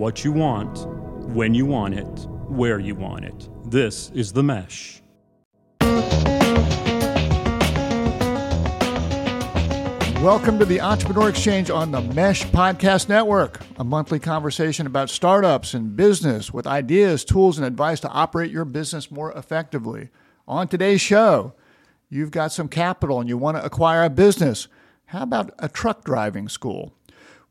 what you want, when you want it, where you want it. This is The Mesh. Welcome to the Entrepreneur Exchange on the Mesh Podcast Network, a monthly conversation about startups and business with ideas, tools, and advice to operate your business more effectively. On today's show, you've got some capital and you want to acquire a business. How about a truck driving school?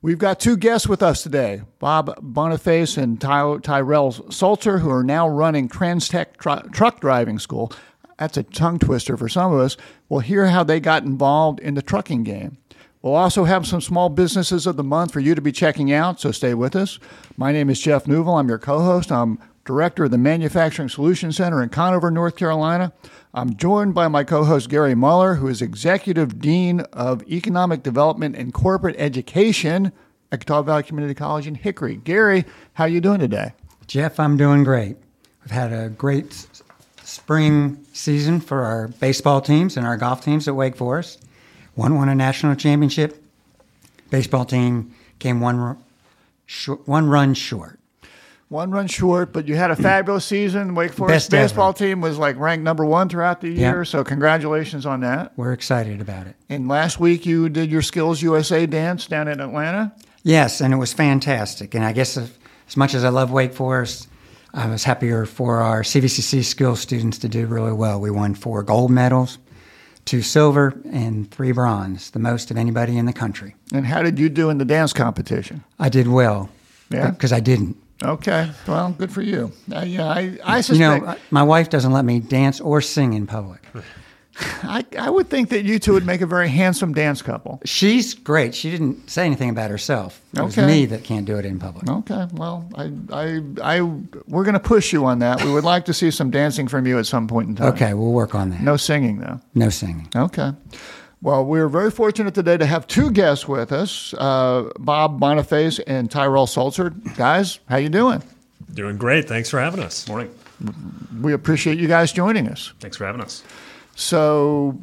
We've got two guests with us today Bob Boniface and Ty- Tyrel Sulzer, who are now running Trans-Tech tr- Truck Driving School. That's a tongue twister for some of us. We'll hear how they got involved in the trucking game. We'll also have some small businesses of the month for you to be checking out, so stay with us. My name is Jeff Neuville. I'm your co host. I'm director of the Manufacturing Solutions Center in Conover, North Carolina. I'm joined by my co host Gary Muller, who is Executive Dean of Economic Development and Corporate Education at Catawba Valley Community College in Hickory. Gary, how are you doing today? Jeff, I'm doing great. We've had a great spring season for our baseball teams and our golf teams at Wake Forest. One won a national championship. Baseball team came one, one run short. One run short, but you had a fabulous season. Wake Forest Best baseball ever. team was like ranked number one throughout the year, Yeah. so congratulations on that. We're excited about it. And last week you did your SkillsUSA dance down in Atlanta. Yes, and it was fantastic. And I guess as, as much as I love Wake Forest, I was happier for our CVCC skills students to do really well. We won four gold medals, two silver, and three bronze, the most of anybody in the country. And how did you do in the dance competition? I did well. Yeah? Because I didn't. Okay, well, good for you. Uh, yeah, I, I You know, my wife doesn't let me dance or sing in public. I, I would think that you two would make a very handsome dance couple. She's great. She didn't say anything about herself. It was Okay. me that can't do it in public. Okay, well, I, I, I, we're going to push you on that. We would like to see some dancing from you at some point in time. Okay, we'll work on that. No singing though. No singing. Okay. Well, we're very fortunate today to have two guests with us, uh, Bob Boniface and Tyrel Sulzer. Guys, how you doing? Doing great. Thanks for having us. Morning. We appreciate you guys joining us. Thanks for having us. So,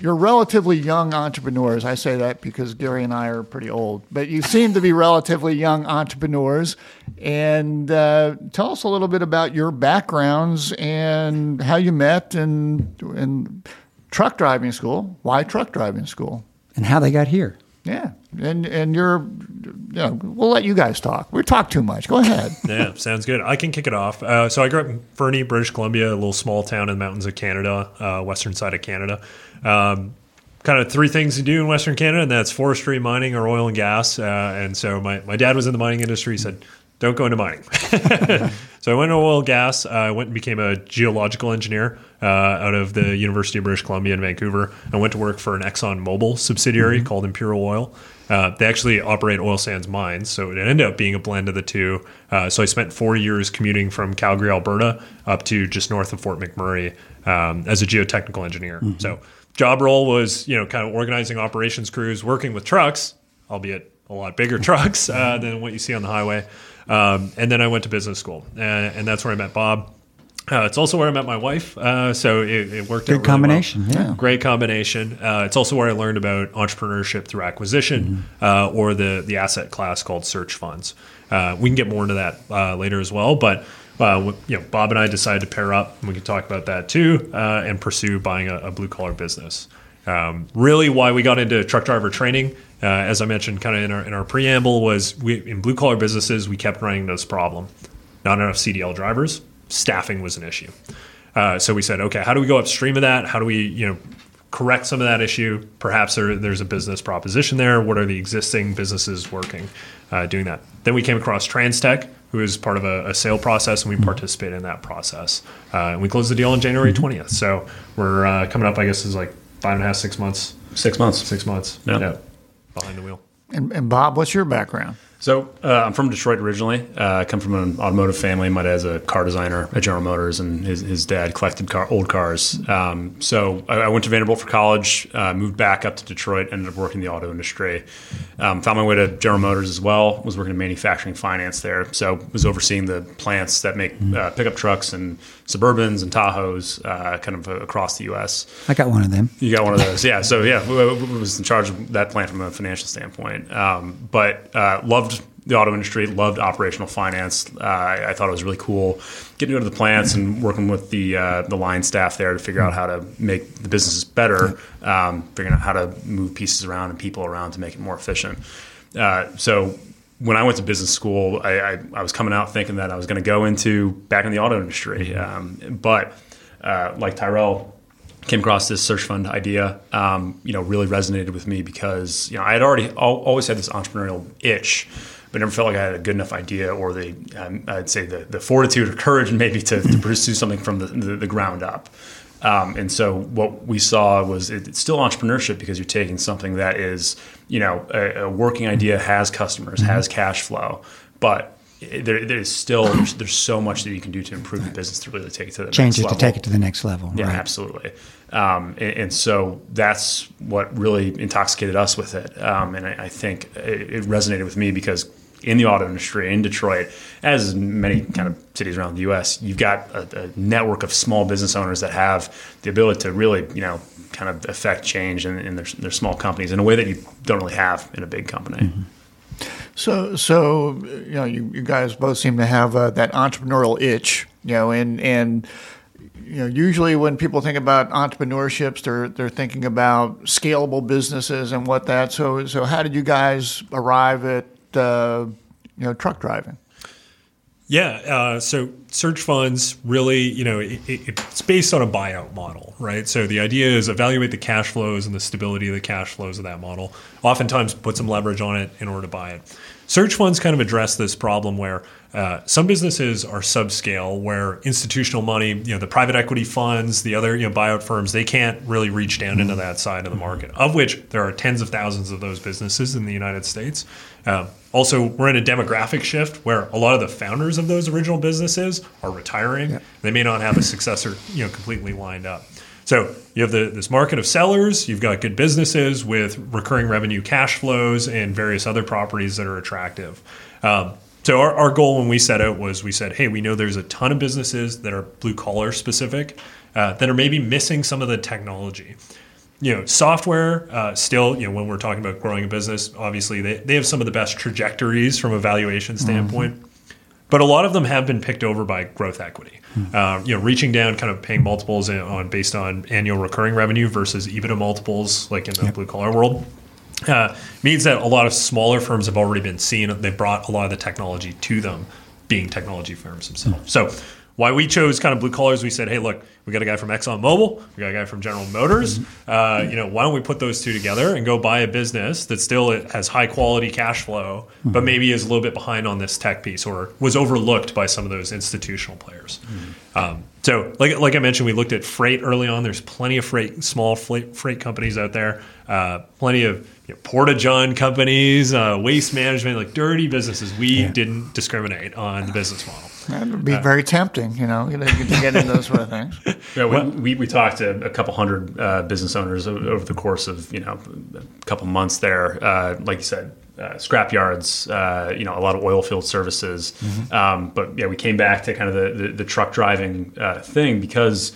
you're relatively young entrepreneurs. I say that because Gary and I are pretty old, but you seem to be relatively young entrepreneurs. And uh, tell us a little bit about your backgrounds and how you met and and truck driving school. Why truck driving school? And how they got here. Yeah, and and you're, you know, we'll let you guys talk. We talk too much. Go ahead. Yeah, sounds good. I can kick it off. Uh, so I grew up in Fernie, British Columbia, a little small town in the mountains of Canada, uh, western side of Canada. Um, kind of three things to do in Western Canada, and that's forestry, mining, or oil and gas. Uh, and so my, my dad was in the mining industry. He said, don't go into mining. so I went into oil and gas. Uh, I went and became a geological engineer uh, out of the University of British Columbia in Vancouver. I went to work for an Exxon Mobil subsidiary called Imperial Oil. Uh, they actually operate oil sands mines, so it ended up being a blend of the two. Uh, so I spent four years commuting from Calgary, Alberta, up to just north of Fort McMurray um, as a geotechnical engineer. So job role was you know kind of organizing operations crews, working with trucks, albeit a lot bigger trucks uh, than what you see on the highway. Um, and then I went to business school, uh, and that's where I met Bob. Uh, it's also where I met my wife, uh, so it, it worked out. Good really well. combination, yeah. Great combination. Uh, it's also where I learned about entrepreneurship through acquisition, Mm-hmm. uh, or the the asset class called search funds. Uh, we can get more into that uh, later as well, but. Uh, you know, Bob and I decided to pair up, and we can talk about that too, uh, and pursue buying a, a blue collar business. Um, really, why we got into truck driver training, uh, as I mentioned, kind of in our in our preamble, was we in blue collar businesses we kept running this problem: not enough CDL drivers, staffing was an issue. Uh, so we said, okay, how do we go upstream of that? How do we, you know, correct some of that issue? Perhaps there, there's a business proposition there. What are the existing businesses working uh, doing that? Then we came across Trans-Tech, who is part of a, a sale process, and we participated in that process. Uh, and we closed the deal on January 20th. So we're uh, coming up, I guess, is like five and a half, six months. Six months. Six months. Yeah. Behind the wheel. And, and Bob, what's your background? So uh, I'm from Detroit originally. Uh, I come from an automotive family. My dad's a car designer at General Motors, and his, his dad collected car, old cars. Um, so I, I went to Vanderbilt for college, uh, moved back up to Detroit, ended up working in the auto industry. Um, found my way to General Motors as well. Was working in manufacturing finance there. So was overseeing the plants that make uh, pickup trucks and Suburbans and Tahoes, uh, kind of across the U.S. I got one of them. You got one of those, yeah. So yeah, was in charge of that plant from a financial standpoint. Um, but uh, loved the auto industry, loved operational finance. Uh, I, I, thought it was really cool getting to go to the plants and working with the uh, the line staff there to figure out how to make the businesses better, um, figuring out how to move pieces around and people around to make it more efficient. Uh, so when I went to business school, I, I, I was coming out thinking that I was going to go into back in the auto industry, um, but uh, like Tyrel came across this search fund idea, um, you know, really resonated with me because you know I had already always had this entrepreneurial itch, but never felt like I had a good enough idea or the um, I'd say the, the fortitude or courage maybe to, to pursue something from the, the, the ground up. Um, and so what we saw was it, it's still entrepreneurship because you're taking something that is, you know, a, a working idea has customers, has cash flow, but there, there's still there's, there's, so much that you can do to improve the business to really take it to the next level. change it level. to take it to the next level. Yeah, right. absolutely. Um, and, and, so that's what really intoxicated us with it. Um, and I, I think it, it, resonated with me because in the auto industry in Detroit, as many kind of cities around the U.S., you've got a, a network of small business owners that have the ability to really, you know, kind of affect change in, in their, their small companies in a way that you don't really have in a big company. Mm-hmm. So, so you know, you, you guys both seem to have uh, that entrepreneurial itch, you know, and and you know, usually when people think about entrepreneurships, they're they're thinking about scalable businesses and what that. So, so how did you guys arrive at uh, you know truck driving? Yeah, uh, so search funds really, you know, it, it, it's based on a buyout model, right? So the idea is evaluate the cash flows and the stability of the cash flows of that model. Oftentimes, put some leverage on it in order to buy it. Search funds kind of address this problem where uh, some businesses are subscale, where institutional money, you know, the private equity funds, the other you know buyout firms, they can't really reach down into that side of the market. Of which there are tens of thousands of those businesses in the United States. Uh, also, we're in a demographic shift where a lot of the founders of those original businesses are retiring. Yeah. They may not have a successor, you know, completely lined up. So you have the, this market of sellers. You've got good businesses with recurring revenue, cash flows, and various other properties that are attractive. Um, so our, our goal when we set out was we said, hey, we know there's a ton of businesses that are blue collar specific uh, that are maybe missing some of the technology. You know, software uh, still, you know, when we're talking about growing a business, obviously they, they have some of the best trajectories from a valuation mm-hmm. standpoint. Mm-hmm. But a lot of them have been picked over by growth equity. Mm-hmm. Uh, you know, reaching down, kind of paying multiples on based on annual recurring revenue versus EBITDA multiples, like in the yep. blue collar world uh, means that a lot of smaller firms have already been seen. They brought a lot of the technology to them, being technology firms themselves. So why we chose kind of blue collars, we said, hey, look, we got a guy from ExxonMobil, we got a guy from General Motors. Mm-hmm. Uh, you know, why don't we put those two together and go buy a business that still has high quality cash flow, mm-hmm. but maybe is a little bit behind on this tech piece or was overlooked by some of those institutional players. Mm-hmm. Um, so, like like I mentioned, we looked at freight early on. There's plenty of freight, small freight, freight companies out there. Uh, plenty of you know, porta john companies, uh, waste management, like dirty businesses. We yeah. didn't discriminate on the business model. That would be uh, very tempting, you know, to get into those sort of things. Yeah, we, we, we, talked to a couple hundred uh, business owners over the course of, you know, a couple months there. Uh, like you said, uh, scrap yards, uh, you know, a lot of oil field services. Mm-hmm. Um, but yeah, we came back to kind of the, the, the truck driving uh, thing because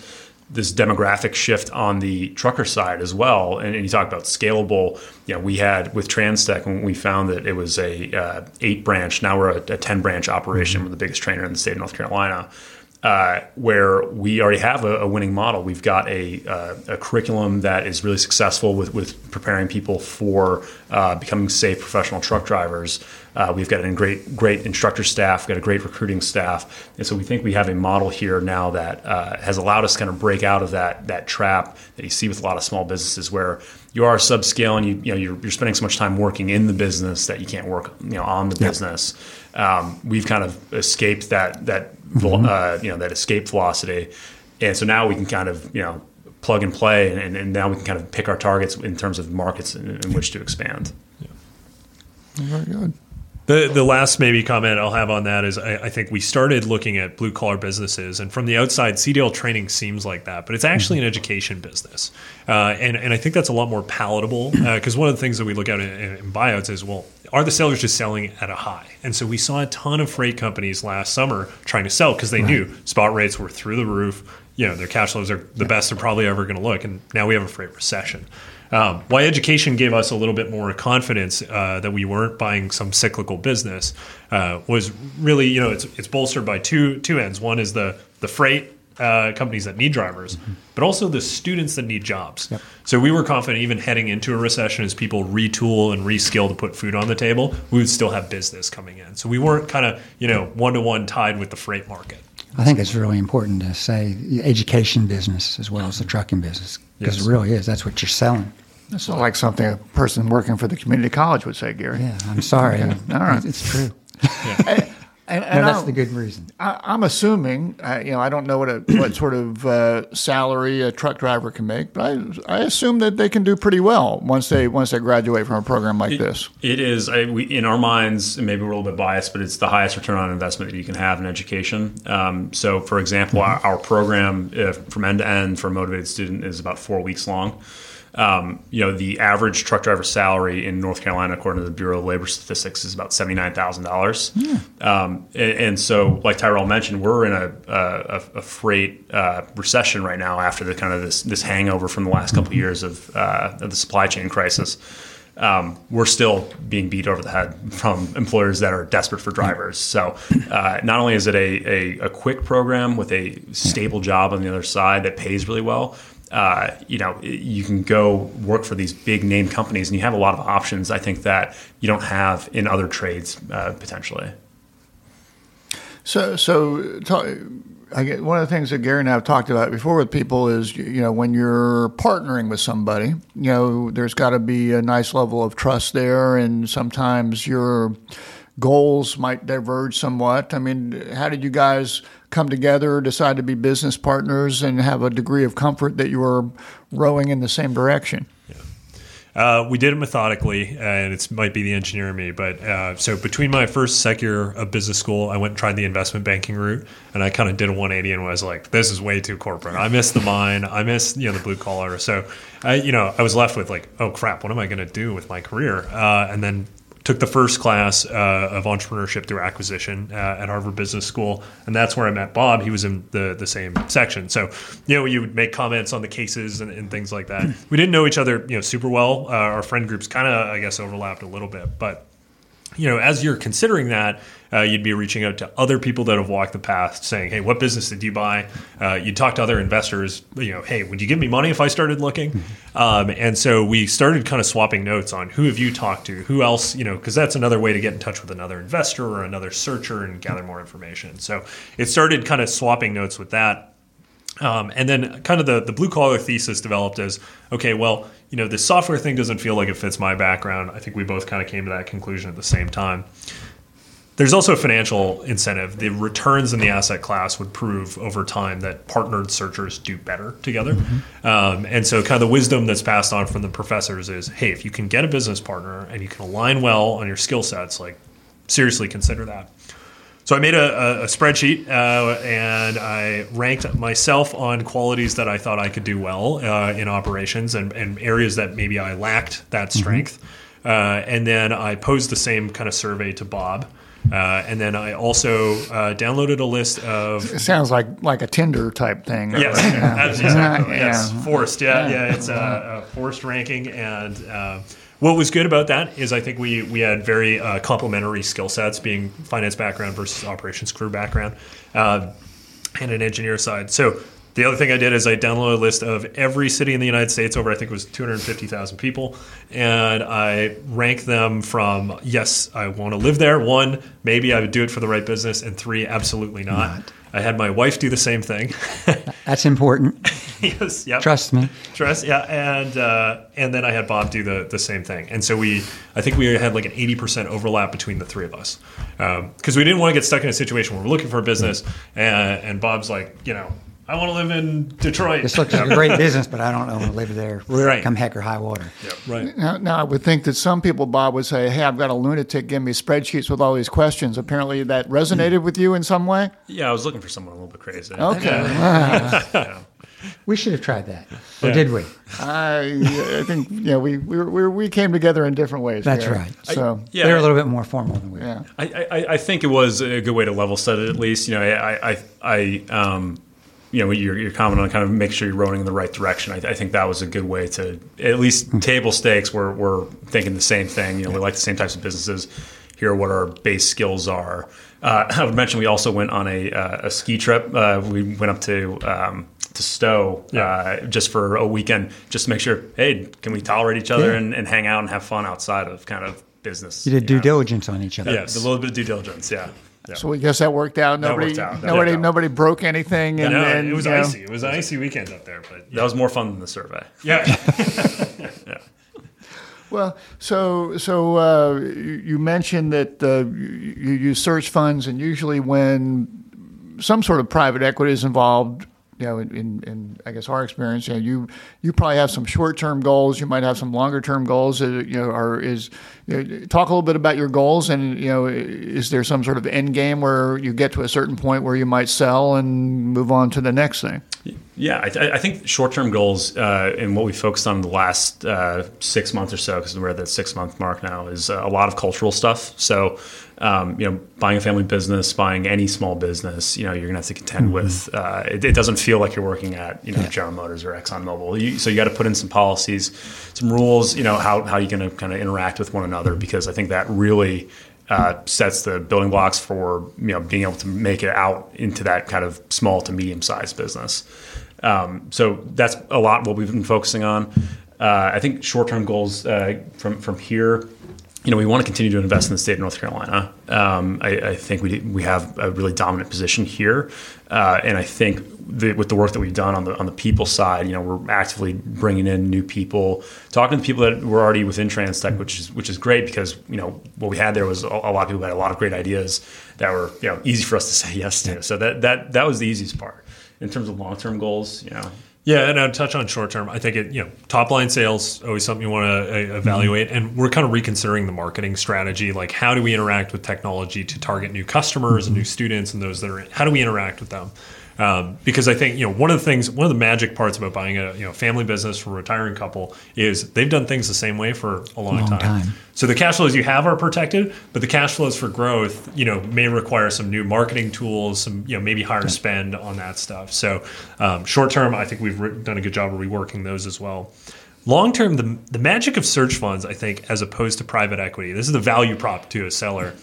this demographic shift on the trucker side as well. And, and, you talk about scalable. You know, we had with Trans-Tech when we found that it was a uh, eight branch. Now we're a, a ten branch operation. Mm-hmm. We're the biggest trainer in the state of North Carolina. Uh, where we already have a, a, winning model. We've got a, uh, a, curriculum that is really successful with, with preparing people for uh, becoming safe professional truck drivers. Uh, we've got a great, great instructor staff, we've got a great recruiting staff, and so we think we have a model here now that uh, has allowed us to kind of break out of that that trap that you see with a lot of small businesses where you are subscale and you you know you're, you're spending so much time working in the business that you can't work you know on the business. Um, we've kind of escaped that that mm-hmm. uh, you know that escape velocity, and so now we can kind of you know plug and play, and, and now we can kind of pick our targets in terms of markets in, in which to expand. Yeah. Very good. The the last maybe comment I'll have on that is I, I, think we started looking at blue collar businesses, and from the outside, CDL training seems like that, but it's actually an education business, uh, and and I think that's a lot more palatable because uh, one of the things that we look at in, in, buyouts is well, are the sellers just selling at a high? And so we saw a ton of freight companies last summer trying to sell because they right. knew spot rates were through the roof. You know, their cash flows are the best they're probably ever going to look, and now we have a freight recession. Um, why education gave us a little bit more confidence uh, that we weren't buying some cyclical business uh, was really, you know, it's, it's bolstered by two two ends. One is the the freight uh, companies that need drivers, but also the students that need jobs. So we were confident, even heading into a recession, as people retool and reskill to put food on the table, we would still have business coming in. So we weren't kind of, you know, one to one tied with the freight market. I think it's really important to say education business as well as the trucking business because Yes. it really is. That's what you're selling. That's not like something a person working for the community college would say, Gary. Yeah, I'm sorry. All right. It's true. And, No, and that's the good reason. I, I'm assuming, uh, you know, I don't know what a, what sort of uh, salary a truck driver can make, but I, I assume that they can do pretty well once they once they graduate from a program like this. It is, I, we, in our minds, maybe we're a little bit biased, but it's the highest return on investment that you can have in education. Um, so, for example, our, our program uh, from end to end for a motivated student is about four weeks long. Um, you know, the average truck driver salary in North Carolina, according to the Bureau of Labor Statistics, is about seventy nine thousand dollars. Um, and, and so, like Tyrell mentioned, we're in a, a, a freight uh, recession right now after the kind of this this hangover from the last couple of years of, uh, of the supply chain crisis um, we're still being beat over the head from employers that are desperate for drivers. So, uh, not only is it a, a, a quick program with a stable job on the other side that pays really well, uh, you know, you can go work for these big name companies and you have a lot of options, I think, that you don't have in other trades uh, potentially. So, so talk, I get, one of the things that Gary and I have talked about before with people is, you know, when you're partnering with somebody, you know, there's got to be a nice level of trust there, and sometimes your goals might diverge somewhat. I mean, how did you guys come together, decide to be business partners, and have a degree of comfort that you are rowing in the same direction? Uh, we did it methodically, and it might be the engineer in me. But uh, so between my first sec year of business school, I went and tried the investment banking route, and I kind of did a 180 and was like, "This is way too corporate. I miss the mine. I miss you know the blue collar." So, I you know I was left with like, "Oh crap, what am I going to do with my career?" Uh, and then took the first class uh, of entrepreneurship through acquisition uh, at Harvard Business School, and that's where I met Bob. He was in the the same section, so you know you would make comments on the cases and, and things like that. We didn't know each other, you know, super well. Uh, our friend groups kind of, I guess, overlapped a little bit, but you know, as you're considering that, uh, you'd be reaching out to other people that have walked the path, saying, "Hey, what business did you buy?" Uh, you'd talk to other investors. You know, "Hey, would you give me money if I started looking?" Um, and so we started kind of swapping notes on who have you talked to, who else, you know, because that's another way to get in touch with another investor or another searcher and gather more information. So it started kind of swapping notes with that. Um, and then kind of the, the blue collar thesis developed as okay, well, you know, this software thing doesn't feel like it fits my background. I think we both kind of came to that conclusion at the same time. There's also a financial incentive. The returns in the asset class would prove over time that partnered searchers do better together. Um, and so, kind of the wisdom that's passed on from the professors is hey, if you can get a business partner and you can align well on your skill sets, like seriously consider that. So I made a, a, a spreadsheet uh, and I ranked myself on qualities that I thought I could do well uh, in operations and, and areas that maybe I lacked that strength. Uh, and then I posed the same kind of survey to Bob. Uh, and then I also uh, downloaded a list of It sounds like like a Tinder type thing. Yes, that's exactly. Yeah. Yes, forced. Yeah, yeah. It's a, a forced ranking, and uh, what was good about that is I think we we had very uh, complementary skill sets, being finance background versus operations crew background, uh, and an engineer side. So. The other thing I did is I downloaded a list of every city in the United States over I think it was 250,000 people, and I ranked them from yes, I want to live there. One, maybe I would do it for the right business, and three, absolutely not. I had my wife do the same thing. That's important. yes, yep. Trust me. Trust, yeah, and uh, and then I had Bob do the the same thing, and so we, I think we had like an eighty percent overlap between the three of us, because we didn't want to get stuck in a situation where we're looking for a business, and, and Bob's like, you know, I want to live in Detroit. This looks like a great business, but I don't know to live there. Right. Come heck or high water. right. Now, now, I would think that some people, Bob, would say, "Hey, I've got a lunatic give me spreadsheets with all these questions." Apparently, that resonated with you in some way. Yeah, I was looking for someone a little bit crazy. Okay, We should have tried that. Or did we? I, I think you know we we, we we came together in different ways. That's Gary. right. So Yeah, They're a little bit more formal than we are. yeah, I, I, I think it was a good way to level set it at least. You know, I, I, I um, you know your, your comment on kind of make sure you're rowing in the right direction. I, I think that was a good way to at least Hmm. table stakes. We're we're thinking the same thing. You know, we like the same types of businesses. Here are what our base skills are. Uh, I would mention we also went on a, uh, a ski trip. Uh, we went up to um, to Stowe uh, just for a weekend, just to make sure. Hey, can we tolerate each other Yeah. and, and hang out and have fun outside of kind of business? You did due know? diligence on each other. Yes. A little bit of due diligence. Yeah. yeah. So we guess that worked out. That Nobody, worked out. Nobody, worked out. nobody broke anything. And, No, and, it was you know, icy. It was an icy weekend up there, but That was more fun than the survey. yeah. Well, so so uh, you, you mentioned that uh, you, you use search funds, and usually when some sort of private equity is involved, you know, in, in, in I guess our experience, you know, you you probably have some short term goals. You might have some longer term goals. Uh, you know, are is you know, talk a little bit about your goals, and you know, is there some sort of end game where you get to a certain point where you might sell and move on to the next thing? Yeah, I, I think short-term goals uh, and what we focused on the last uh, six months or so, because we're at that six-month mark now, is uh, a lot of cultural stuff. So, um, you know, buying a family business, buying any small business, you know, you're gonna have to contend with. Uh, it, it doesn't feel like you're working at you know General Motors or ExxonMobil. You, so you got to put in some policies, some rules. You know how how you're gonna kind of interact with one another, because I think that really uh, sets the building blocks for you know being able to make it out into that kind of small to medium sized business. Um, so that's a lot what we've been focusing on. Uh, I think short term goals uh, from from here. You know, we want to continue to invest in the state of North Carolina. Um, I, I think we we have a really dominant position here, uh, and I think the, with the work that we've done on the on the people side, you know, we're actively bringing in new people, talking to people that were already within Trans-Tech, which is which is great because you know what we had there was a, a lot of people had a lot of great ideas that were you know easy for us to say yes to. So that that that was the easiest part. In terms of long term goals, you know, Yeah, and I'd touch on short term. I think it, you know, top line sales always something you want to uh, evaluate, and we're kind of reconsidering the marketing strategy. Like, how do we interact with technology to target new customers and new students and those that are? How do we interact with them? Um, because I think you know one of the things, one of the magic parts about buying a you know family business from a retiring couple is they've done things the same way for a long, Long time. So the cash flows you have are protected, but the cash flows for growth, you know, may require some new marketing tools, some you know maybe higher spend on that stuff. So um, short term, I think we've re- done a good job of reworking those as well. Long term, the the magic of search funds, I think, as opposed to private equity, this is the value prop to a seller.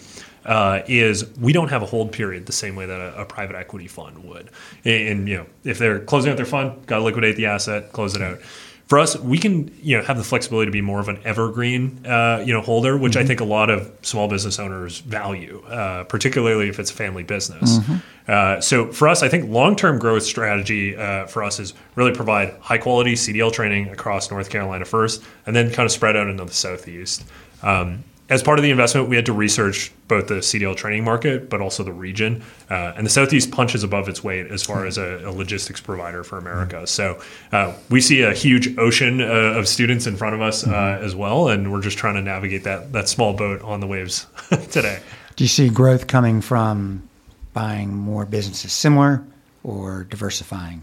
Uh, is we don't have a hold period the same way that a, a private equity fund would. And, and, you know, if they're closing out their fund, got to liquidate the asset, close it out. For us, we can you know have the flexibility to be more of an evergreen uh, you know holder, which I think a lot of small business owners value, uh, particularly if it's a family business. Uh, so for us, I think long term growth strategy uh, for us is really provide high quality CDL training across North Carolina first, and then kind of spread out into the southeast. Um, as part of the investment, we had to research both the CDL training market, but also the region. Uh, and the Southeast punches above its weight as far as a, a logistics provider for America. So uh, we see a huge ocean uh, of students in front of us uh, as well, and we're just trying to navigate that that small boat on the waves today. Do you see growth coming from buying more businesses similar or diversifying?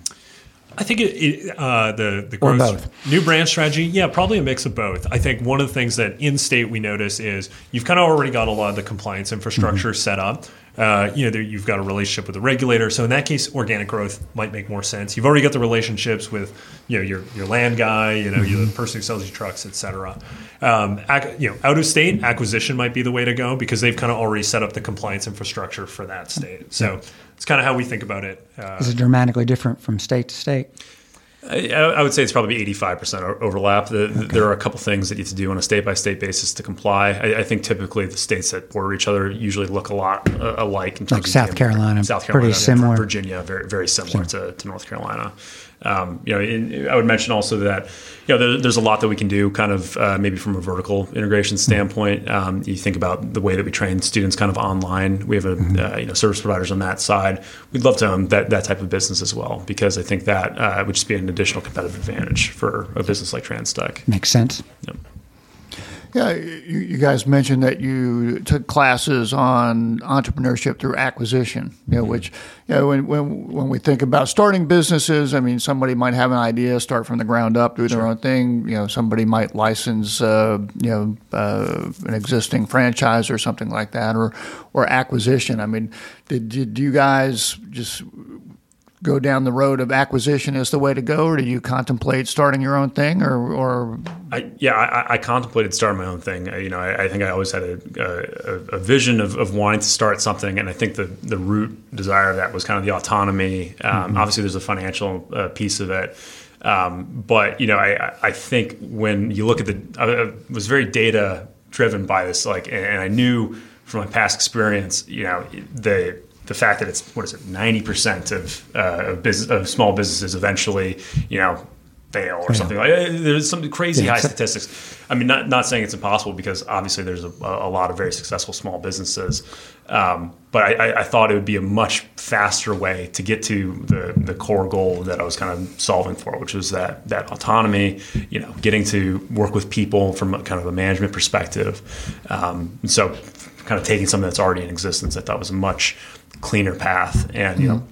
I think it, it, uh, the the growth both. new brand strategy, yeah, probably a mix of both. I think one of the things that in state we notice is you've kind of already got a lot of the compliance infrastructure set up. Uh, you know, there, you've got a relationship with the regulator, so in that case, organic growth might make more sense. You've already got the relationships with you know your your land guy, you know, you're the person who sells you trucks, et cetera. Um, ac- you know, out of state acquisition might be the way to go because they've kind of already set up the compliance infrastructure for that state. So it's kind of how we think about it. Uh, Is it dramatically different from state to state? I, I would say it's probably 85% overlap. The, There are a couple things that you have to do on a state by state basis to comply. I, I think typically the states that border each other usually look a lot uh, alike in terms Like of South Carolina, South Carolina, pretty similar. Virginia, very very similar to, to North Carolina. Um, you know, in, I would mention also that you know there, there's a lot that we can do, kind of uh, maybe from a vertical integration standpoint. Um, you think about the way that we train students, kind of online. We have a uh, you know service providers on that side. We'd love to own that that type of business as well because I think that uh, would just be an additional competitive advantage for a business like Trans-Tech. Makes sense. Yep. Yeah, you, you guys mentioned that you took classes on entrepreneurship through acquisition. You know, which you know when, when when we think about starting businesses, I mean, somebody might have an idea, start from the ground up, do their own thing. You know, somebody might license, uh, you know, uh, an existing franchise or something like that, or or acquisition. I mean, did, did you guys just go down the road of acquisition as the way to go, or do you contemplate starting your own thing, or, or I, yeah, I, I, contemplated starting my own thing. You know, I, I think I always had a, a, a vision of, of, wanting to start something, and I think the the root desire of that was kind of the autonomy. Um, mm-hmm. Obviously, there's a financial uh, piece of it, um, but you know, I, I think when you look at the, I was very data driven by this, like, and I knew from my past experience, you know, the the fact that it's what is it, ninety percent of uh, of, business, of small businesses eventually, you know, fail or yeah. something like there's some crazy yeah. high statistics i mean not, not saying it's impossible because obviously there's a, a lot of very successful small businesses um, but I, I, thought it would be a much faster way to get to the, the core goal that i was kind of solving for which was that that autonomy you know getting to work with people from a, kind of a management perspective um, so kind of taking something that's already in existence i thought was a much cleaner path and you know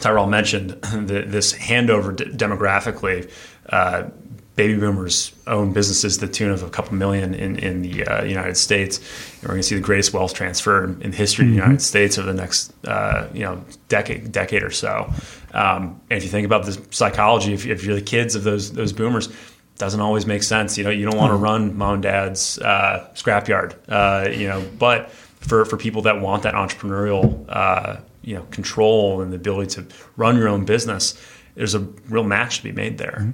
Tyrel mentioned the, this handover d- demographically. Uh, baby boomers own businesses to the tune of a couple million in, in the uh, United States. And we're going to see the greatest wealth transfer in, in the history mm-hmm. of the United States over the next uh, you know decade decade or so. Um, and if you think about the psychology, if, if, you're the kids of those those boomers, doesn't always make sense. You know, you don't want to mm-hmm. run mom and dad's uh, scrapyard. Uh, you know, but for for people that want that entrepreneurial uh, you know control and the ability to run your own business, there's a real match to be made there. Mm-hmm.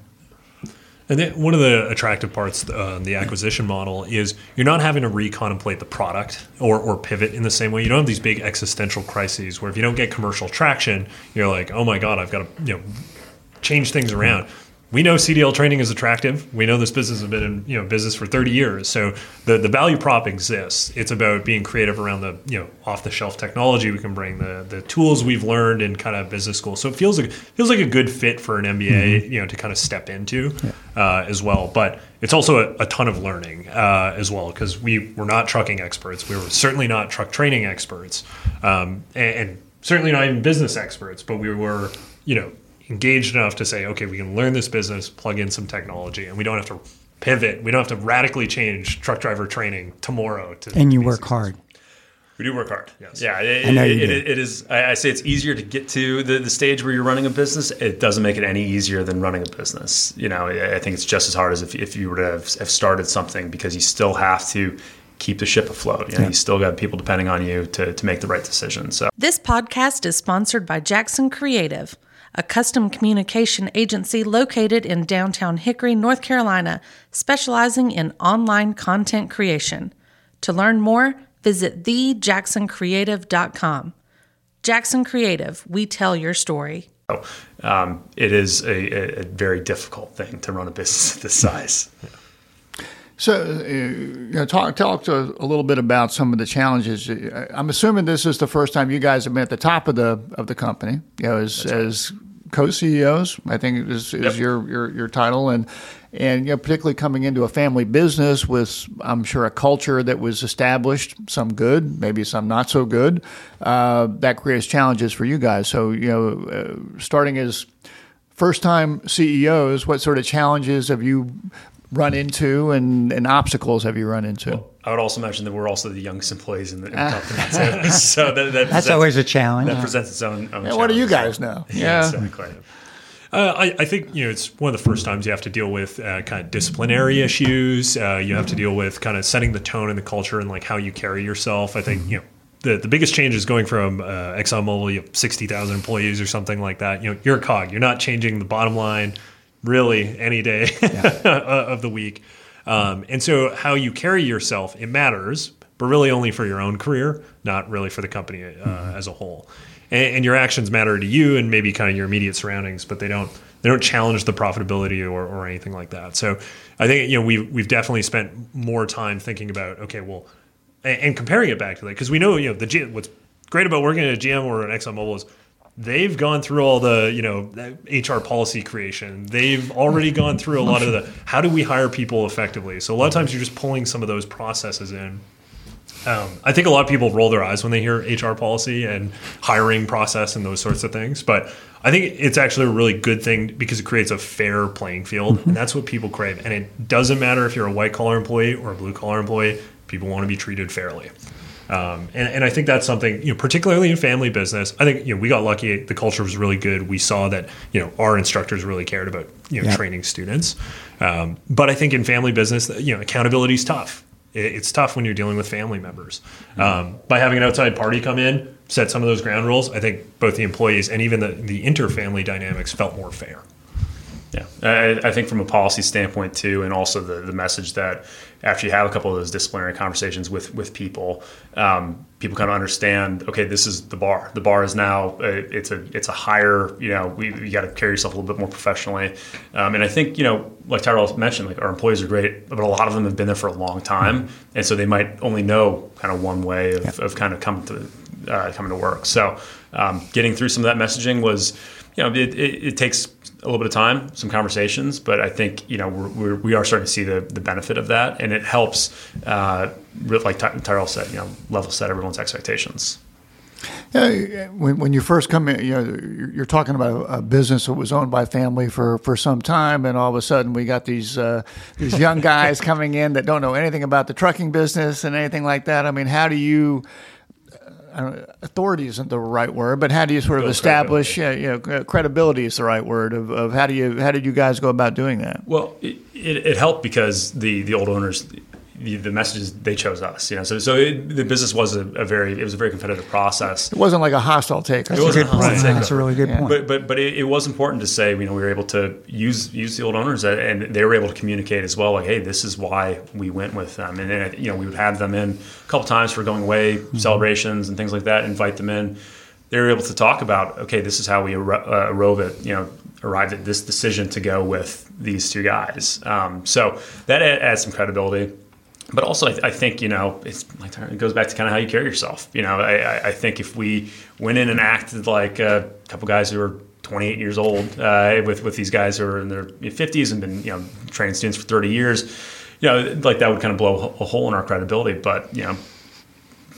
And then one of the attractive parts uh, the acquisition model is you're not having to recontemplate the product or, or pivot in the same way. You don't have these big existential crises where if you don't get commercial traction, you're like, oh my god, I've got to you know change things around we know CDL training is attractive. We know this business has been in you know business for 30 years. So the, the value prop exists. It's about being creative around the you know off the shelf technology we can bring, the the tools we've learned in kind of business school. So it feels like feels like a good fit for an MBA, mm-hmm. you know, to kind of step into yeah. uh, as well. But it's also a, a ton of learning uh, as well because we were not trucking experts. We were certainly not truck training experts, um, and, and certainly not even business experts. But we were you know engaged enough to say, okay, we can learn this business, plug in some technology, and we don't have to pivot. We don't have to radically change truck driver training tomorrow. To and you work successful. hard. We do work hard. Yes. Yeah. It, I know you it, it, it is. I say it's easier to get to the, the stage where you're running a business. It doesn't make it any easier than running a business. You know, I think it's just as hard as if, if you were to have, have started something because you still have to keep the ship afloat. You know, yeah. you still got people depending on you to, to make the right decision. So this podcast is sponsored by Jackson Creative a custom communication agency located in downtown Hickory, North Carolina, specializing in online content creation. To learn more, visit thejacksoncreative.com. Jackson Creative, we tell your story. Um, it is a, a, very difficult thing to run a business this size. So, uh, you know, talk talk to a little bit about some of the challenges. I'm assuming this is the first time you guys have been at the top of the of the company, you know, as right. as co-CEOs. I think is, is yep. your, your your title, and and you know, particularly coming into a family business with, I'm sure, a culture that was established, some good, maybe some not so good. Uh, that creates challenges for you guys. So you know, uh, starting as first time CEOs, what sort of challenges have you run into and, and obstacles have you run into? Well, I would also mention that we're also the youngest employees in the, in the company too. so that, that that's always a challenge. That presents its own. own yeah, what do you guys know? Yeah, yeah. exactly. Uh, I, I, think you know it's one of the first times you have to deal with uh, kind of disciplinary issues. Uh, you have to deal with kind of setting the tone and the culture and like how you carry yourself. I think you know the, the biggest change is going from uh, ExxonMobil, you have sixty thousand employees or something like that. You know, you're a cog. You're not changing the bottom line really any day yeah. of the week. Um, and so, how you carry yourself, it matters, but really only for your own career, not really for the company uh, mm-hmm. as a whole. And, and, your actions matter to you and maybe kind of your immediate surroundings, but they don't they don't challenge the profitability or, or anything like that. So, I think you know we've we've definitely spent more time thinking about okay, well, and, and comparing it back to that because we know you know the what's great about working at a GM or an ExxonMobil is they've gone through all the you know HR policy creation. They've already gone through a lot of the how do we hire people effectively. So a lot of times you're just pulling some of those processes in. Um, I think a lot of people roll their eyes when they hear HR policy and hiring process and those sorts of things, but I think it's actually a really good thing because it creates a fair playing field, and that's what people crave. And it doesn't matter if you're a white collar employee or a blue collar employee; people want to be treated fairly. Um, and, and I think that's something, you know, particularly in family business. I think you know we got lucky. The culture was really good. We saw that you know our instructors really cared about you know training students. Um, but I think in family business, you know, accountability is tough. It- It's tough when you're dealing with family members. Um, by having an outside party come in, set some of those ground rules, I think both the employees and even the, the inter-family dynamics felt more fair. Yeah, I, I think from a policy standpoint too, and also the, the message that after you have a couple of those disciplinary conversations with with people, um, people kind of understand. Okay, this is the bar. The bar is now uh, it's a it's a higher. You know, we you got to carry yourself a little bit more professionally. Um, and I think you know, like Tyrel mentioned, like our employees are great, but a lot of them have been there for a long time, and so they might only know kind of one way of, of kind of coming to uh, coming to work. So um, getting through some of that messaging was, you know, it, it, it takes a little bit of time, some conversations, but I think you know we're, we're, we are starting to see the, the benefit of that, and it helps, uh, like Ty- Tyrel said, you know, level set everyone's expectations. Yeah, when, when you first come in, you know, you're, talking about a, a business that was owned by family for, for some time, and all of a sudden we got these uh, these young guys coming in that don't know anything about the trucking business and anything like that. I mean, how do you? Authority isn't the right word, but how do you sort of Build establish? Yeah, you know, credibility is the right word. Of, of how do you how did you guys go about doing that? Well, it, it, it helped because the the old owners, the, the messages they chose us, you know, so so it, the business was a, a very it was a very competitive process. It wasn't like a hostile take. It That's a wasn't point. hostile take. That's a really good Yeah. point. But but but it, it was important to say, you know, we were able to use use the old owners, uh, and they were able to communicate as well. Like, hey, this is why we went with them, and then you know we would have them in a couple times for going away celebrations and things like that. Invite them in. They were able to talk about, okay, this is how we arri- uh, arrived at, you know, arrived at this decision to go with these two guys. Um, so that adds some credibility but also I, I think you know it goes back to kind of how you carry yourself. You know, I, I- think if we went in and acted like a couple guys who are 28 years old uh, with with these guys who are in their 50s and been you know training students for 30 years, you know, like that would kind of blow a hole in our credibility. But you know,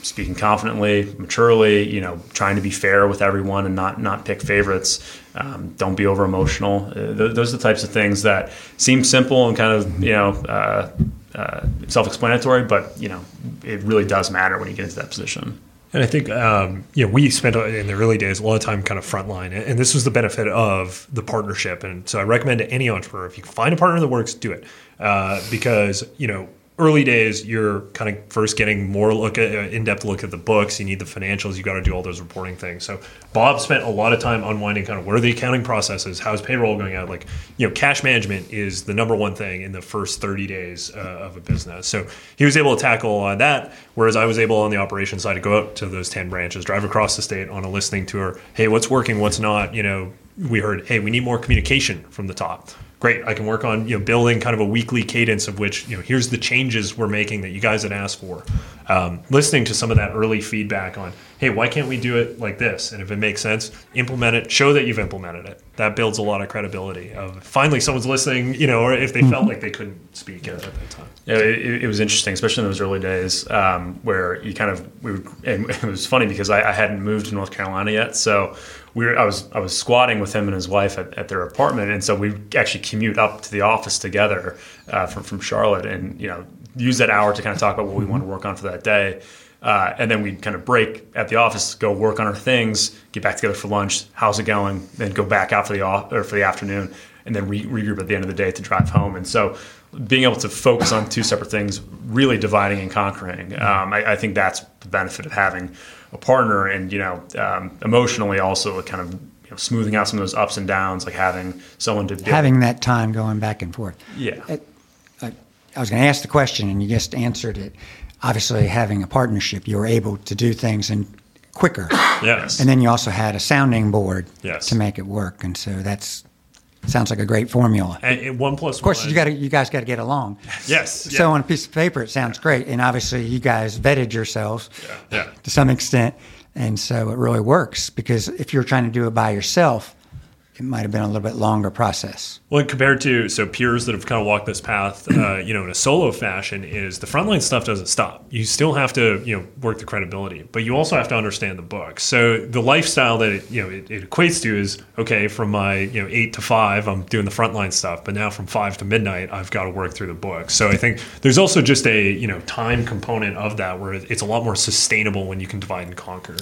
speaking confidently, maturely, you know, trying to be fair with everyone and not not pick favorites. Um, don't be over emotional. Uh, th- those are the types of things that seem simple and kind of you know uh, uh, self-explanatory, but you know, it really does matter when you get into that position. And I think um, you know we spent uh, in the early days a lot of time kind of frontline, and this was the benefit of the partnership. And so I recommend to any entrepreneur if you can find a partner that works, do it uh, because you know early days you're kind of first getting more look at uh, in-depth look at the books. You need the financials. You got to do all those reporting things. So Bob spent a lot of time unwinding kind of where are the accounting processes, how's payroll going out. Like you know, cash management is the number one thing in the first 30 days uh, of a business. So he was able to tackle of that, whereas I was able on the operations side to go out to those 10 branches, drive across the state on a listening tour. Hey, what's working? What's not? You know, we heard, hey, we need more communication from the top. Great, I can work on you know building kind of a weekly cadence of which you know here's the changes we're making that you guys had asked for. Um, listening to some of that early feedback on, hey, why can't we do it like this? And if it makes sense, implement it. Show that you've implemented it. That builds a lot of credibility. Of finally someone's listening, you know, or if they felt like they couldn't speak at, at that time. Yeah, it, it was interesting, especially in those early days um, where you kind of we it was funny because I, I hadn't moved to North Carolina yet, so we were I was I was squatting with him and his wife at, at their apartment, and so we actually commute up to the office together uh, from from Charlotte, and you know use that hour to kind of talk about what we want to work on for that day. Uh, and then we'd kind of break at the office, go work on our things, get back together for lunch. How's it going? Then go back out for the off, or for the afternoon, and then re- regroup at the end of the day to drive home. And so, being able to focus on two separate things, really dividing and conquering, um, I, I think that's the benefit of having a partner, and you know, um, emotionally also kind of you know, smoothing out some of those ups and downs, like having someone to be Having that time going back and forth. yeah. It- I, I was going to ask the question, and you just answered it. Obviously, having a partnership, you were able to do things in quicker, Yes. and then you also had a sounding board Yes. to make it work. And so that's sounds like a great formula. and, one plus Of course, you got to you guys got to get along. Yes. So on a piece of paper, it sounds great, and obviously you guys vetted yourselves Yeah. to some extent, and so it really works because if you're trying to do it by yourself, it might have been a little bit longer process. Well, compared to so peers that have kind of walked this path, uh, you know, in a solo fashion, is the frontline stuff doesn't stop. You still have to, you know, work the credibility, but you also have to understand the book. So the lifestyle that it, you know it, it equates to is okay. From my you know eight to five, I'm doing the frontline stuff, but now from five to midnight, I've got to work through the book. So I think there's also just a you know time component of that where it's a lot more sustainable when you can divide and conquer.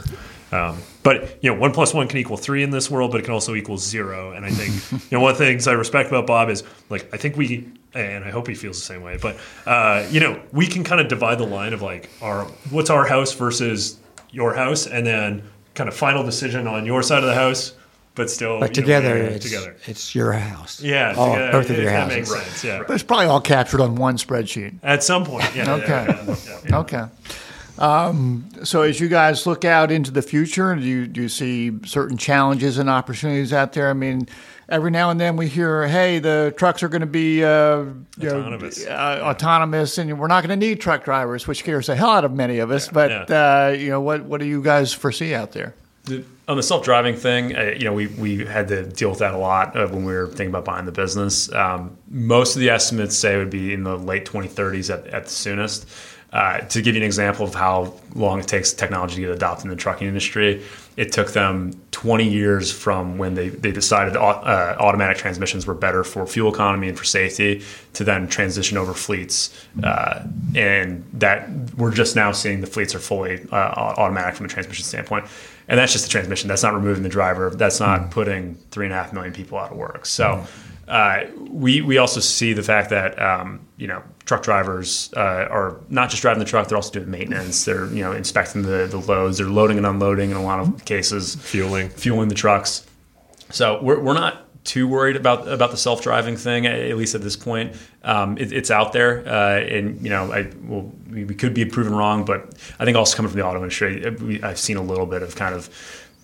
Um, but you know, one plus one can equal three in this world, but it can also equal zero. And I think you know one of the things I respect about Bob is like I think we, and I hope he feels the same way. But uh, you know, we can kind of divide the line of like our what's our house versus your house, and then kind of final decision on your side of the house. But still, But you know, together, it's, together. it's your house. Yeah, All, together, both of your that houses. makes sense. Yeah, But it's probably all captured on one spreadsheet. at some point. Yeah, Okay. yeah, yeah. Okay. Um, so as you guys look out into the future, do you, do you see certain challenges and opportunities out there? I mean, every now and then we hear, hey, the trucks are going to be uh, you know, Autonomous. uh, autonomous, and we're not going to need truck drivers, which scares the hell out of many of us. But Yeah. uh, you know, what what do you guys foresee out there? On the self-driving thing, uh, you know, we, we had to deal with that a lot uh, when we were thinking about buying the business. Um, most of the estimates say it would be in the late 2030s at, at the soonest. Uh, to give you an example of how long it takes technology to get adopted in the trucking industry, it took them 20 years from when they, they decided uh, automatic transmissions were better for fuel economy and for safety to then transition over fleets. Uh, and that we're just now seeing the fleets are fully uh, automatic from a transmission standpoint. And that's just the transmission. That's not removing the driver. That's not putting three and a half million people out of work. So uh, we we also see the fact that um, you know truck drivers uh, are not just driving the truck; they're also doing maintenance. They're you know inspecting the the loads. They're loading and unloading in a lot of cases, Fueling. fueling the trucks. So we're, we're not too worried about about the self driving thing, at least at this point. Um, it, it's out there, uh, and you know, I well, we, we could be proven wrong, but I think also coming from the auto industry, we, I've seen a little bit of kind of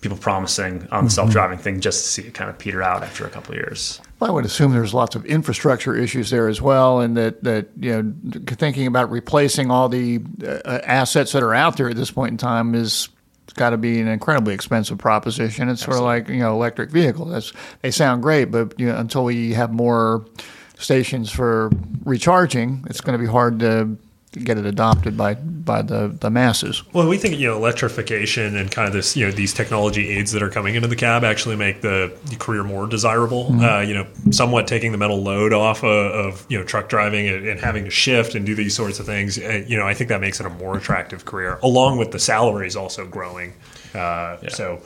people promising on the self driving thing just to see it kind of peter out after a couple of years. Well, I would assume there's lots of infrastructure issues there as well, and that, that you know, thinking about replacing all the uh, assets that are out there at this point in time is got to be an incredibly expensive proposition. It's sort of like you know electric vehicles. That's they sound great, but you know, until we have more stations for recharging, it's going to be hard to get it adopted by by the, the masses. Well, we think you know electrification and kind of this you know these technology aids that are coming into the cab actually make the career more desirable. Uh, you know, somewhat taking the mental load off of, of you know truck driving and, and having to shift and do these sorts of things. Uh, you know, I think that makes it a more attractive career, along with the salaries also growing. Uh, So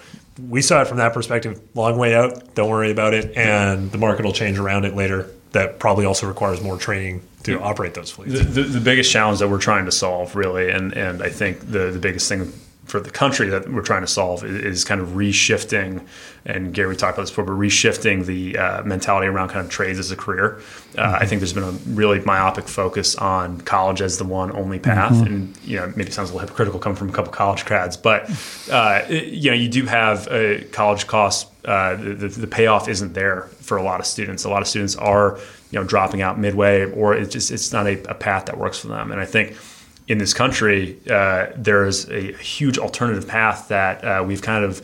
we saw it from that perspective. Long way out. Don't worry about it, and the market will change around it later. That probably also requires more training to operate those fleets. The, the, the biggest challenge that we're trying to solve, really, and, and I think the, the biggest thing for the country that we're trying to solve is, kind of reshifting, and Gary, we talked about this before, but reshifting the uh, mentality around kind of trades as a career. Uh, I think there's been a really myopic focus on college as the one only path, and you know maybe it sounds a little hypocritical coming from a couple college grads, but uh, it- you know you do have uh, college costs. Uh, the, the, the payoff isn't there for a lot of students. A lot of students are you know dropping out midway, or it's just it's not a, a path that works for them. And I think in this country, uh, there is a huge alternative path that uh, we've kind of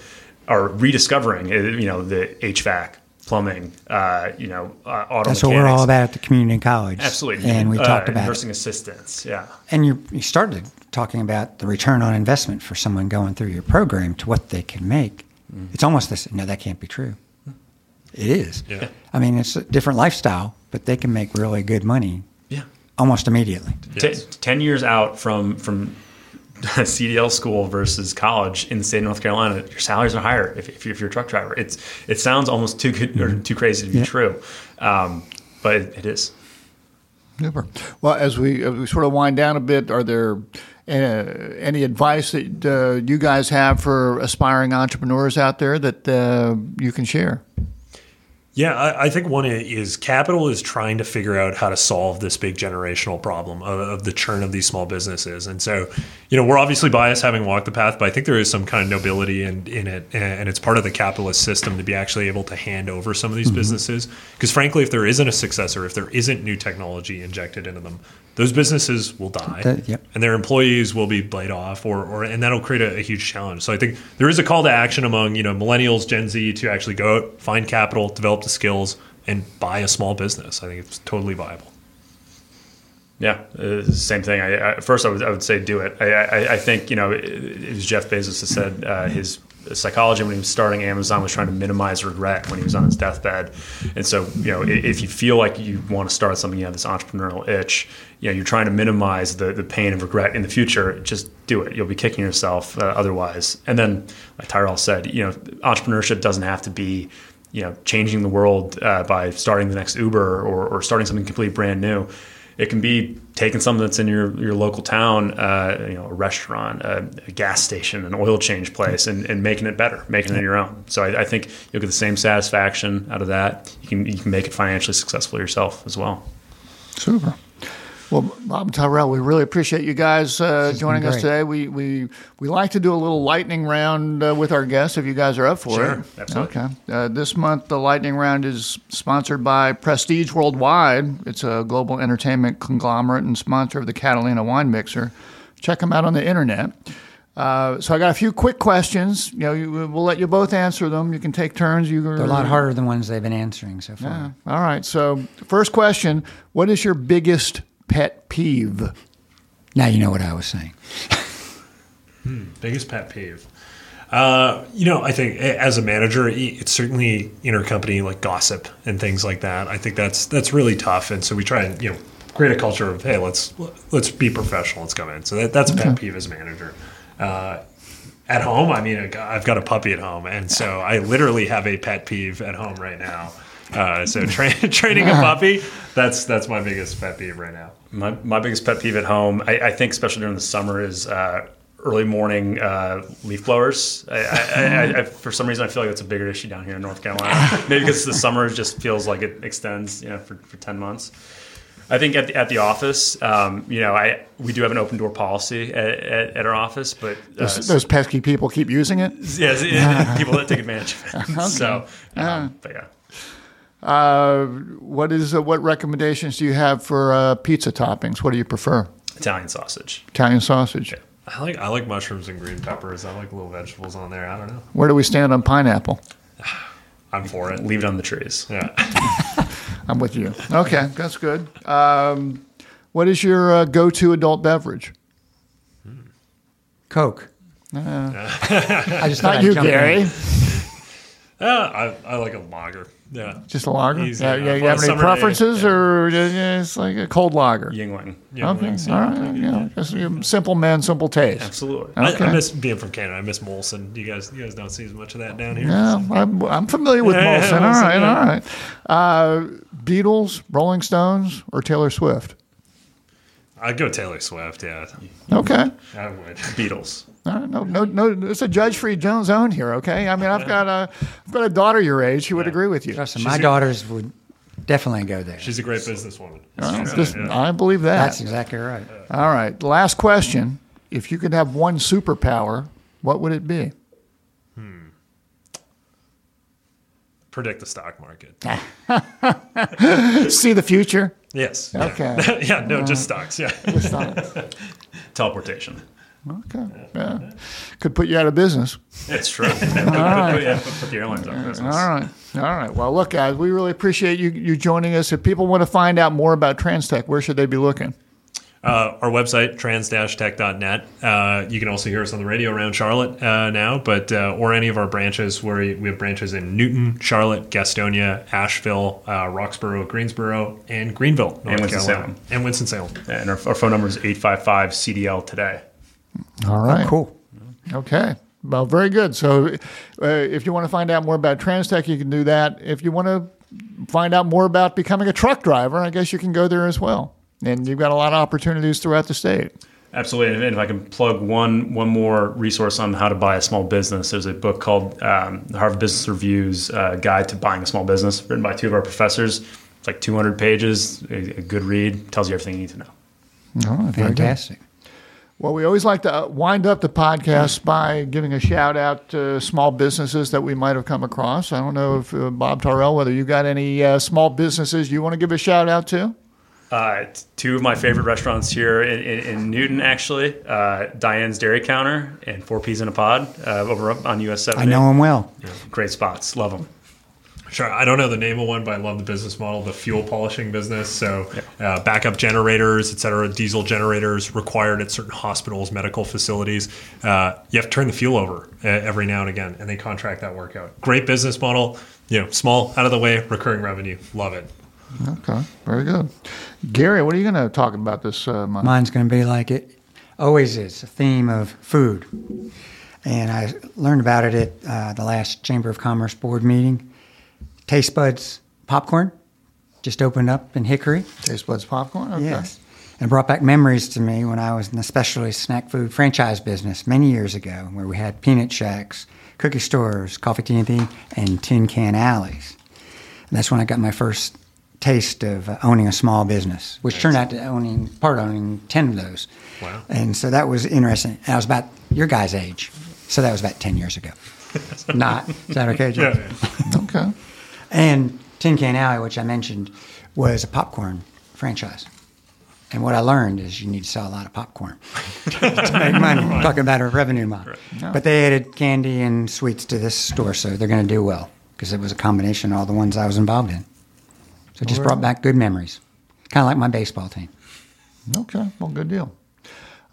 are rediscovering. uh, You know, the HVAC, plumbing, uh, you know, uh, auto. That's what we're all about at the community college. Absolutely, And we Uh, talked about it. nursing assistants. Yeah, And you, you started talking about the return on investment for someone going through your program to what they can make. It's almost this. No, that can't be true. It is. Yeah. I mean, it's a different lifestyle, but they can make really good money. Almost immediately. T- ten years out from from CDL school versus college in the state of North Carolina, your salaries are higher if, if, you're, if you're a truck driver. It's it sounds almost too good or too crazy to be Yeah. true, um, but it, it is. Super. Well, as we, as we sort of wind down a bit, are there uh, any advice that uh, you guys have for aspiring entrepreneurs out there that uh, you can share? Yeah, I, I think one is capital is trying to figure out how to solve this big generational problem of, of the churn of these small businesses. And so, you know, we're obviously biased having walked the path, but I think there is some kind of nobility in, in it. And it's part of the capitalist system to be actually able to hand over some of these mm-hmm. businesses. Because frankly, if there isn't a successor, if there isn't new technology injected into them, those businesses will die, That- yep. and their employees will be laid off, or, or and that'll create a, a huge challenge. So I think there is a call to action among you know millennials, Gen Z to actually go out, find capital, develop the skills, and buy a small business. I think it's totally viable. Yeah, uh, same thing. I, I, first, I would, I would say do it. I, I, I think you know it, it was Jeff Bezos that said uh, his psychology when he was starting Amazon was trying to minimize regret when he was on his deathbed. And so, you know, if you feel like you want to start something, you have this entrepreneurial itch. You know, you're trying to minimize the the pain and regret in the future. Just do it. You'll be kicking yourself uh, otherwise. And then, like Tyrel said, you know, entrepreneurship doesn't have to be you know changing the world uh, by starting the next Uber or, or starting something completely brand new. It can be taking something that's in your, your local town, uh, you know, a restaurant, a, a gas station, an oil change place, and, and making it better, making it your own. So I, I think you'll get the same satisfaction out of that. You can you can make it financially successful yourself as well. Super. Well, Bob and Tyrel, we really appreciate you guys uh, joining us today. We, we we like to do a little lightning round uh, with our guests if you guys are up for it. Sure, it. absolutely. Okay. Uh, this month, the lightning round is sponsored by Prestige Worldwide. It's a global entertainment conglomerate and sponsor of the Catalina Wine Mixer. Check them out on the internet. Uh, so I got a few quick questions. You know, you, we'll let you both answer them. You can take turns. You They're a lot harder than ones they've been answering so far. Yeah. All right. So, first question: What is your biggest pet peeve? Now you know what I was saying. Biggest pet peeve. Uh, you know, I think as a manager, it's certainly intercompany like gossip and things like that. I think that's that's really tough, and so we try and you know create a culture of hey, let's let's be professional, let's come in. So that, that's a pet peeve as a manager. Uh, at home, I mean, I've got a puppy at home, and so I literally have a pet peeve at home right now. Uh, so tra- training a puppy, that's that's my biggest pet peeve right now. My, my biggest pet peeve at home, I, I think, especially during the summer, is uh, early morning uh, leaf blowers. I, I, for some reason, I feel like it's a bigger issue down here in North Carolina. Maybe because the summer just feels like it extends, you know, for, for ten months. I think at the, at the office, um, you know, I we do have an open door policy at, at, at our office, but uh, Those, those pesky people keep using it. yes, it- people that take advantage of it. So, um, but yeah. Uh, what is uh, what recommendations do you have for uh, pizza toppings? What do you prefer? Italian sausage. Italian sausage. I like I like mushrooms and green peppers. I like little vegetables on there. I don't know. Where do we stand on pineapple? I'm for it. Leave it on the trees. Yeah. I'm with you. Okay, that's good. Um, what is your uh, go-to adult beverage? Coke. I just thought Not I'd you, jump in. Gary. Uh, I, I like a lager. Yeah. Just a lager. Easy yeah, enough. yeah, you On have any summer day, preferences, yeah. or uh, it's like a cold lager? Yuengling. Yeah, Okay, wings, all yeah. right. Just, um, simple man, simple taste. Absolutely. I, Okay. I miss being from Canada. I miss Molson. You guys, you guys don't see as much of that down here. Yeah, I'm, I'm familiar with Yeah, yeah, Molson. All Molson, right, yeah. all right. Uh, Beatles, Rolling Stones, or Taylor Swift? I'd go Taylor Swift. Yeah, Okay. I would. Beatles. All right, no, no, no. It's a judge-free Jones zone here. Okay. I mean, I've got a, I've got a daughter your age. She would agree with you. Trust me, my a- daughters would definitely go there. She's a great businesswoman. All right, She's- just- yeah. I believe that. That's exactly right. All right. Last question. If you could have one superpower, what would it be? Hmm. Predict the stock market. See the future. Yes. Okay. yeah. No, just uh, stocks. Yeah. Just stocks. Teleportation. Okay. Yeah. Could put you out of business. It's true. yeah, put, put the airlines on business. All right. All right. Well, look, guys, we really appreciate you you joining us. If people want to find out more about TransTech, where should they be looking? Uh, our website, trans-tech.net. Uh, you can also hear us on the radio around Charlotte uh, now, but uh, or any of our branches where we have branches in Newton, Charlotte, Gastonia, Asheville, uh, Roxboro, Greensboro, and Greenville, North And Winston-Salem. Carolina, and Winston Salem. And our, our phone number is 855 CDL today. All right. Cool. Okay. Well, very good. So, uh, if you want to find out more about TransTech, you can do that. If you want to find out more about becoming a truck driver, I guess you can go there as well. And you've got a lot of opportunities throughout the state. Absolutely. And if I can plug one one more resource on how to buy a small business, there's a book called um, Harvard Business Review's uh, Guide to Buying a Small Business, written by two of our professors. It's like 200 pages, a, a good read, tells you everything you need to know. All right. Very. Fantastic. Well, we always like to uh, wind up the podcast by giving a shout out to small businesses that we might have come across. I don't know if uh, Bob Tyrel, whether you got any uh, small businesses you want to give a shout out to. Uh, two of my favorite restaurants here in, in, in Newton, actually, uh, Diane's Dairy Counter and Four Peas in a Pod uh, over up on US Seven. I know them well. Great spots. Love them. Sure. I don't know the name of one, but I love the business model, the fuel polishing business. So, uh, backup generators, et cetera, diesel generators required at certain hospitals, medical facilities. Uh, you have to turn the fuel over uh, every now and again, and they contract that work out. Great business model. You know, small, out of the way, recurring revenue. Love it. Okay, very good. Gary, what are you going to talk about this uh, month? Mine's going to be like it always is a theme of food. And I learned about it at uh, the last Chamber of Commerce board meeting. Taste Buds Popcorn just opened up in Hickory. Taste Buds Popcorn? Okay. Yes. And brought back memories to me when I was in the specialty snack food franchise business many years ago, where we had peanut shacks, cookie stores, coffee TNT, and tin can alleys. And that's when I got my first taste of uh, owning a small business, which turned out to owning part owning ten of those. Wow. And so that was interesting. I was about your guys' age, so that was about ten years ago. Not is that okay, Joe? Yeah. Okay. And Tin Can Alley, which I mentioned, was a popcorn franchise. And what I learned is you need to sell a lot of popcorn to make money. Talking about a revenue model. But they added candy and sweets to this store, so they're going to do well because it was a combination of all the ones I was involved in. So it just brought back good memories. Kind of like my baseball team. Okay, well, good deal.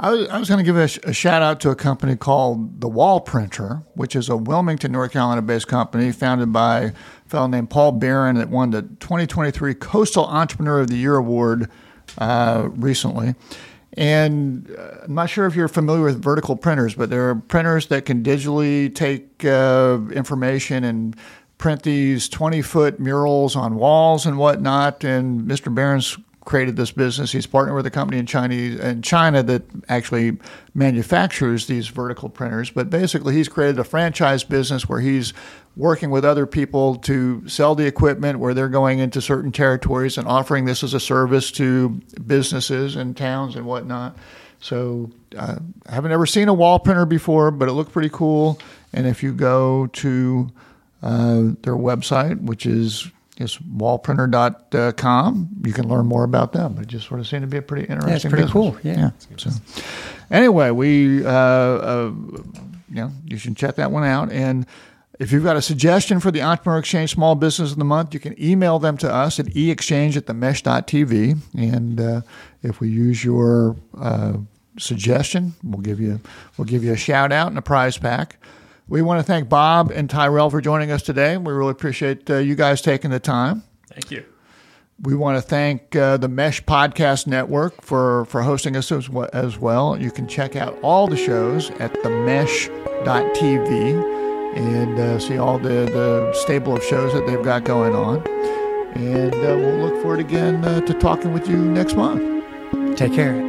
I was, was going to give a, sh- a shout out to a company called The Wall Printer, which is a Wilmington, North Carolina based company founded by a fellow named Paul Barron that won the 2023 Coastal Entrepreneur of the Year Award uh, recently. And uh, I'm not sure if you're familiar with vertical printers, but there are printers that can digitally take uh, information and print these 20 foot murals on walls and whatnot. And Mr. Barron's created this business. He's partnered with a company in China, in China that actually manufactures these vertical printers. But basically, he's created a franchise business where he's working with other people to sell the equipment, where they're going into certain territories and offering this as a service to businesses and towns and whatnot. So uh, I haven't ever seen a wall printer before, but it looked pretty cool. And if you go to uh, their website, which is is wallprinter.com. You can learn more about them. But it just sort of seemed to be a pretty interesting. Yeah, pretty business. cool, yeah. So anyway, we uh, uh, you know you should check that one out. And if you've got a suggestion for the Entrepreneur Exchange Small Business of the Month, you can email them to us at eexchange at themesh.tv. And uh, if we use your uh, suggestion, we'll give you we'll give you a shout out and a prize pack. We want to thank Bob and Tyrel for joining us today. We really appreciate uh, you guys taking the time. Thank you. We want to thank uh, the Mesh Podcast Network for, for hosting us as well, as well. You can check out all the shows at themesh.tv and uh, see all the, the stable of shows that they've got going on. And uh, we'll look forward again uh, to talking with you next month. Take care.